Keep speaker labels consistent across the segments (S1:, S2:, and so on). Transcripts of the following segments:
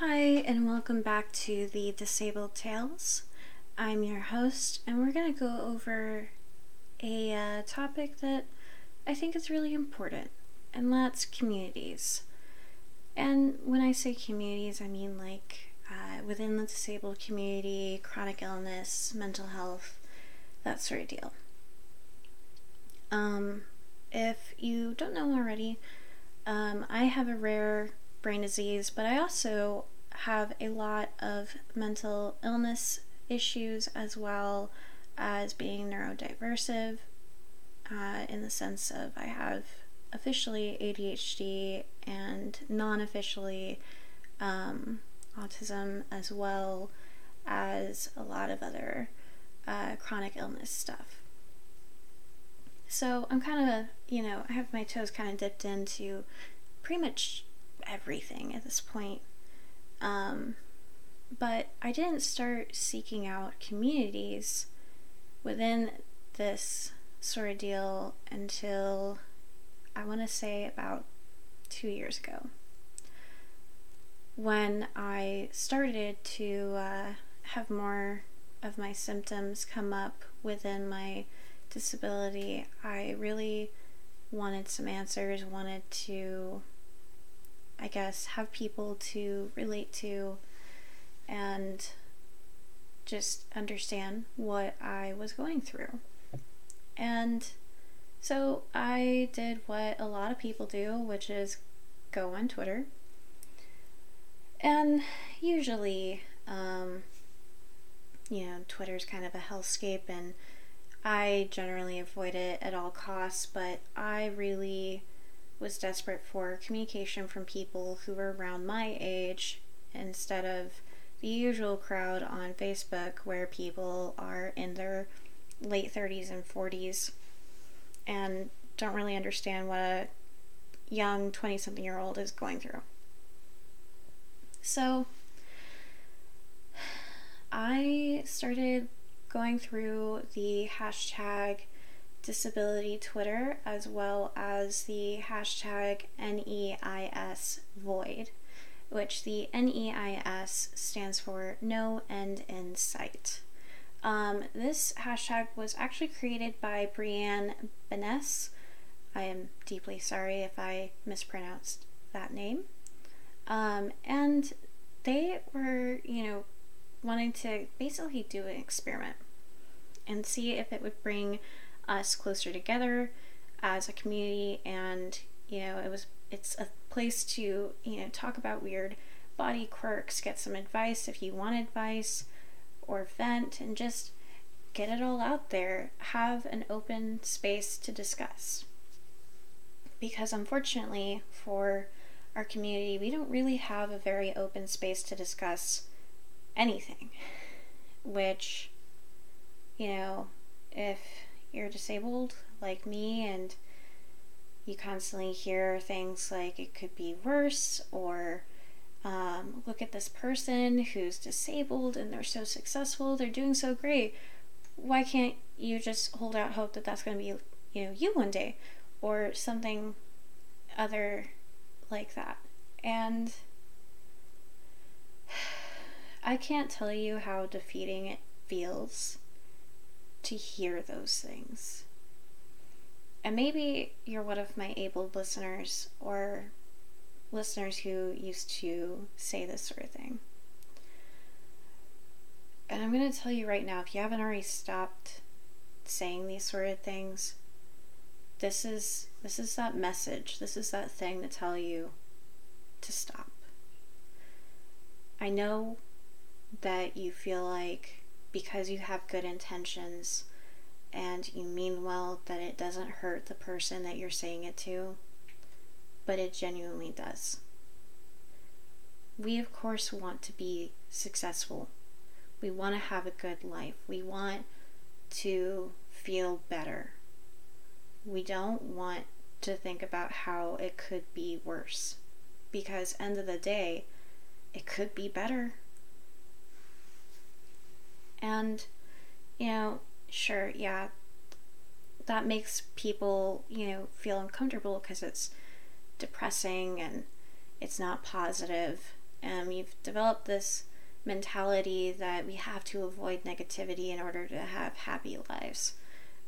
S1: Hi, and welcome back to the Disabled Tales. I'm your host, and we're going to go over a uh, topic that I think is really important, and that's communities. And when I say communities, I mean like uh, within the disabled community, chronic illness, mental health, that sort of deal. Um, if you don't know already, um, I have a rare brain disease, but I also have a lot of mental illness issues as well as being neurodiversive uh, in the sense of I have officially ADHD and non officially um, autism as well as a lot of other uh, chronic illness stuff. So I'm kind of, you know, I have my toes kind of dipped into pretty much everything at this point. Um, but I didn't start seeking out communities within this sort of deal until I want to say about two years ago when I started to uh, have more of my symptoms come up within my disability, I really wanted some answers, wanted to I guess, have people to relate to and just understand what I was going through. And so I did what a lot of people do, which is go on Twitter. And usually, um, you know, Twitter's kind of a hellscape, and I generally avoid it at all costs, but I really was desperate for communication from people who were around my age instead of the usual crowd on Facebook where people are in their late 30s and 40s and don't really understand what a young 20 something year old is going through. So I started going through the hashtag disability Twitter as well as the hashtag NEIS void, which the NEIS stands for No End in Sight. Um, this hashtag was actually created by Brianne Benness. I am deeply sorry if I mispronounced that name. Um, and they were, you know, wanting to basically do an experiment and see if it would bring us closer together as a community and you know it was it's a place to you know talk about weird body quirks get some advice if you want advice or vent and just get it all out there. Have an open space to discuss. Because unfortunately for our community we don't really have a very open space to discuss anything which you know if you're disabled like me and you constantly hear things like it could be worse or um, look at this person who's disabled and they're so successful they're doing so great. Why can't you just hold out hope that that's going to be you know you one day or something other like that? And i can't tell you how defeating it feels to hear those things. And maybe you're one of my able listeners or listeners who used to say this sort of thing. And I'm going to tell you right now if you haven't already stopped saying these sort of things, this is this is that message. This is that thing to tell you to stop. I know that you feel like because you have good intentions and you mean well that it doesn't hurt the person that you're saying it to, but it genuinely does. We, of course, want to be successful. We want to have a good life. We want to feel better. We don't want to think about how it could be worse because end of the day it could be better and, you know, sure, yeah, that makes people, you know, feel uncomfortable because it's depressing and it's not positive. Um, you've developed this mentality that we have to avoid negativity in order to have happy lives.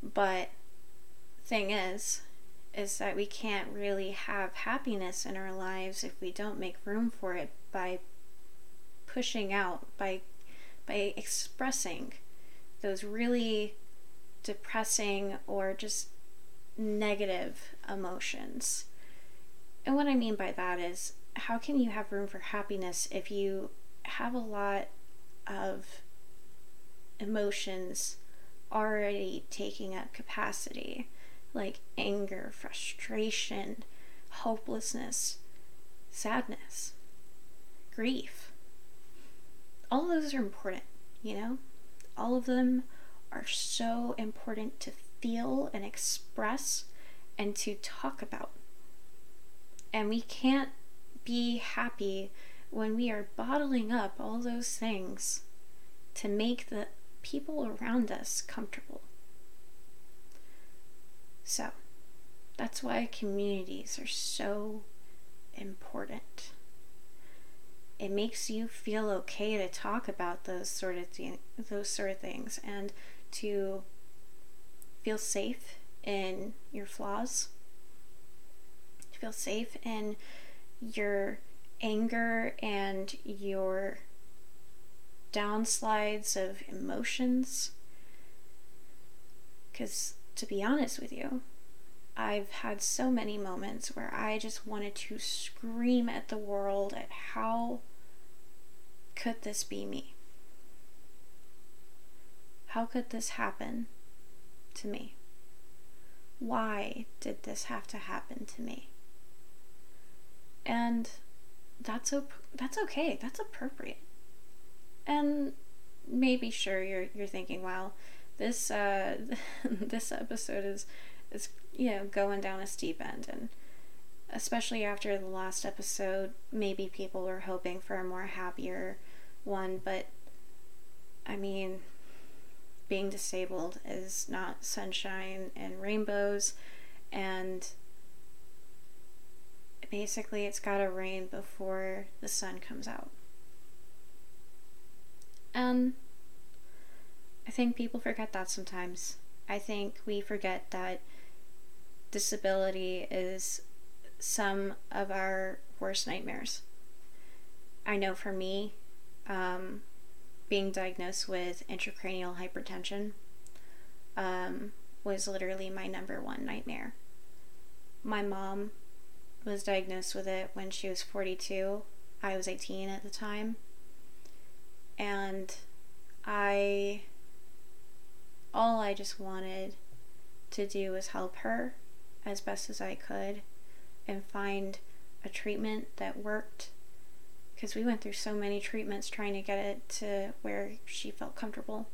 S1: But thing is, is that we can't really have happiness in our lives if we don't make room for it by pushing out, by by expressing those really depressing or just negative emotions. And what I mean by that is how can you have room for happiness if you have a lot of emotions already taking up capacity, like anger, frustration, hopelessness, sadness, grief. All those are important, you know? All of them are so important to feel and express and to talk about. And we can't be happy when we are bottling up all those things to make the people around us comfortable. So, that's why communities are so important. It makes you feel okay to talk about those sort of th- those sort of things and to feel safe in your flaws. To feel safe in your anger and your downsides of emotions. Because, to be honest with you, I've had so many moments where I just wanted to scream at the world at how could this be me? How could this happen to me? Why did this have to happen to me? And that's op- that's okay. That's appropriate. And maybe sure you're you're thinking, well, this uh, this episode is is you know going down a steep end, and especially after the last episode, maybe people were hoping for a more happier one, but I mean, being disabled is not sunshine and rainbows, and basically it's got to rain before the sun comes out. And I think people forget that sometimes. I think we forget that disability is some of our worst nightmares. I know for me, um, being diagnosed with intracranial hypertension um, was literally my number one nightmare. My mom was diagnosed with it when she was 42. I was 18 at the time. And I, all I just wanted to do was help her as best as I could and find a treatment that worked because we went through so many treatments trying to get it to where she felt comfortable.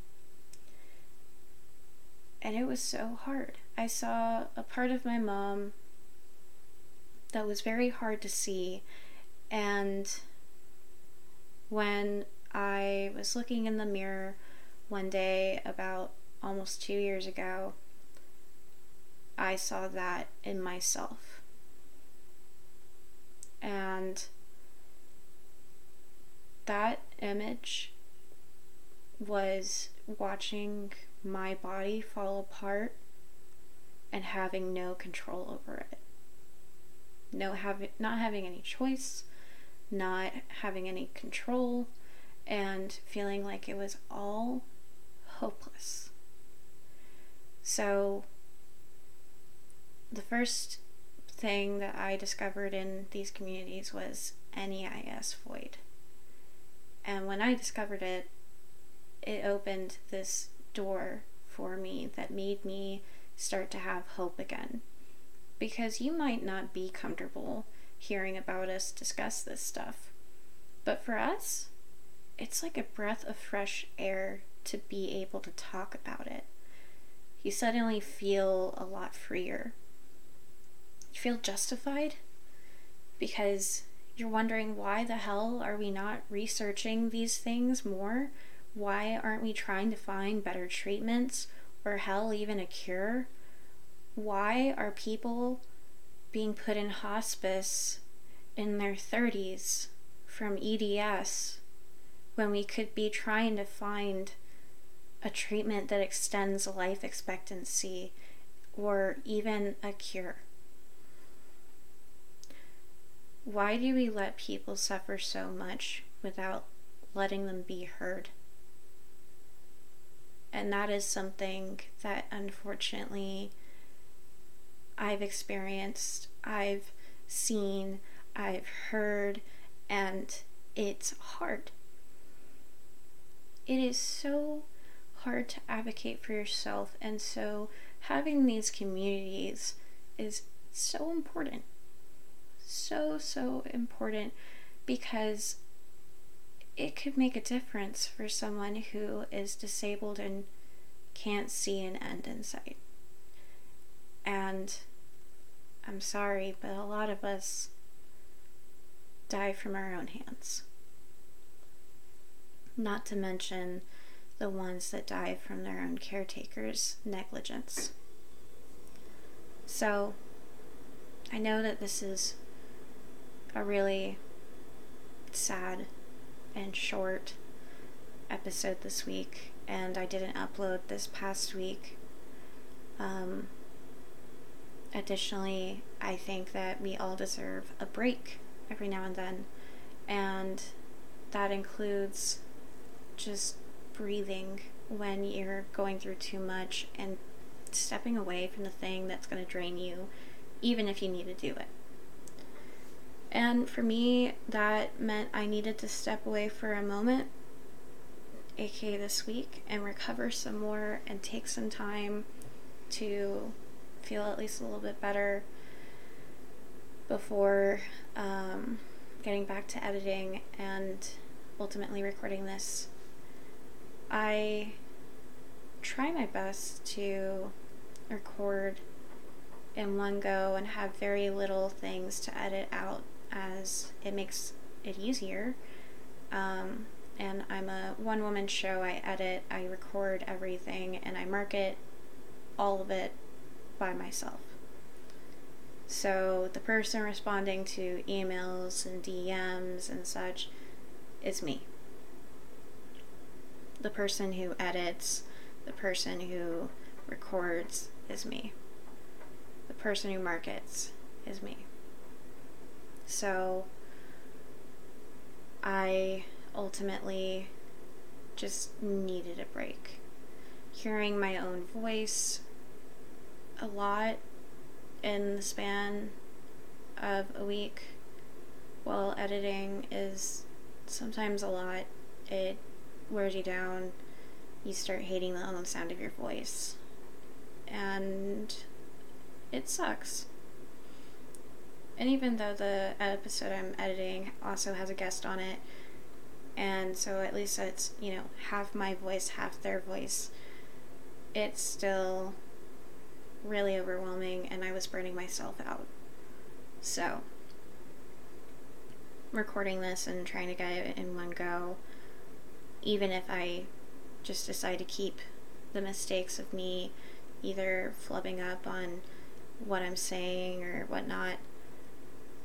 S1: And it was so hard. I saw a part of my mom that was very hard to see. And when I was looking in the mirror one day about almost two years ago, I saw that in myself. And that image was watching my body fall apart and having no control over it no having not having any choice, not having any control, and feeling like it was all hopeless. So the first thing that I discovered in these communities was NEIS void. And when I discovered it, it opened this door for me that made me start to have hope again because you might not be comfortable hearing about us discuss this stuff. But for us, it's like a breath of fresh air to be able to talk about it. You suddenly feel a lot freer. You feel justified because you're wondering why the hell are we not researching these things more? Why aren't we trying to find better treatments or hell, even a cure? why are people being put in hospice in their 30s from EDS when we could be trying to find a treatment that extends life expectancy or even a cure? Why do we let people suffer so much without letting them be heard? And that is something that unfortunately I've experienced, I've seen, I've heard, and it's hard. It is so hard to advocate for yourself, and so having these communities is so important. So, so important because it could make a difference for someone who is disabled and can't see an end in sight. And I'm sorry, but a lot of us die from our own hands. Not to mention the ones that die from their own caretakers' negligence. So, I know that this is a really sad and short episode this week, and I didn't upload this past week. Um, additionally, I think that we all deserve a break every now and then, and that includes just breathing when you're going through too much and stepping away from the thing that's going to drain you, even if you need to do it. And for me, that meant I needed to step away for a moment, aka this week, and recover some more and take some time to feel at least a little bit better before um, getting back to editing and ultimately recording this. I try my best to record in one go and have very little things to edit out as it makes it easier. Um, and I'm a one woman show. I edit, I record everything, and I market all of it by myself. So the person responding to emails and DMs and such is me. The person who edits, the person who records is me. The person who markets is me. So I ultimately just needed a break. Hearing my own voice a lot in the span of a week while editing is sometimes a lot. It wears you down. You start hating the own sound of your voice. And it sucks. And even though the episode I'm editing also has a guest on it, and so at least it's, you know, half my voice, half their voice, it's still really overwhelming and I was burning myself out. So, recording this and trying to get it in one go, even if I just decide to keep the mistakes of me either flubbing up on what I'm saying or whatnot,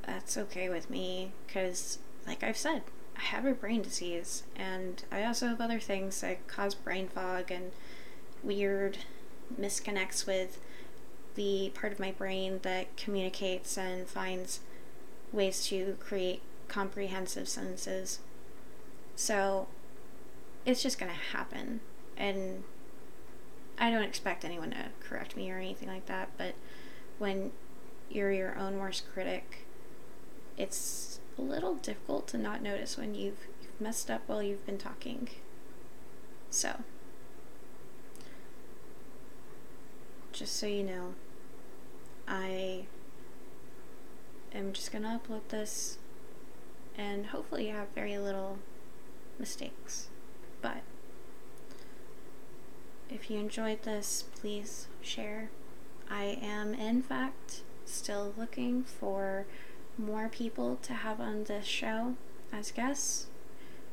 S1: that's okay with me because, like I've said, I have a brain disease and I also have other things that cause brain fog and weird misconnects with the part of my brain that communicates and finds ways to create comprehensive sentences. So it's just going to happen. And I don't expect anyone to correct me or anything like that, but when you're your own worst critic, it's a little difficult to not notice when you've, you've messed up while you've been talking. So, just so you know, I am just gonna upload this and hopefully have very little mistakes. But if you enjoyed this, please share. I am, in fact, still looking for more people to have on this show as guests.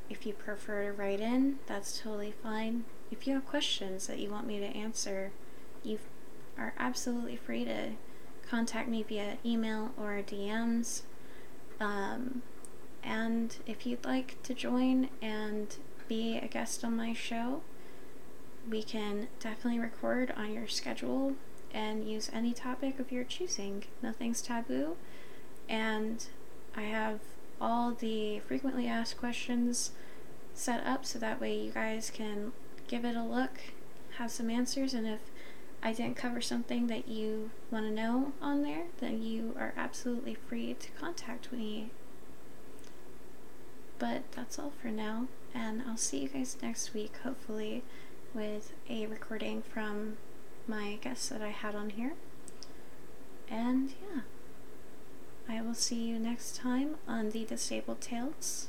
S1: If you prefer to write in, that's totally fine. If you have questions that you want me to answer, you are absolutely free to contact me via email or DMs. Um, And if you'd like to join and be a guest on my show, we can definitely record on your schedule and use any topic of your choosing. Nothing's taboo. And I have all the frequently asked questions set up so that way you guys can give it a look, have some answers, and if I didn't cover something that you want to know on there, then you are absolutely free to contact me. But that's all for now, and I'll see you guys next week, hopefully, with a recording from my guests that I had on here. And yeah, I will see you next time on the Disabled Tales.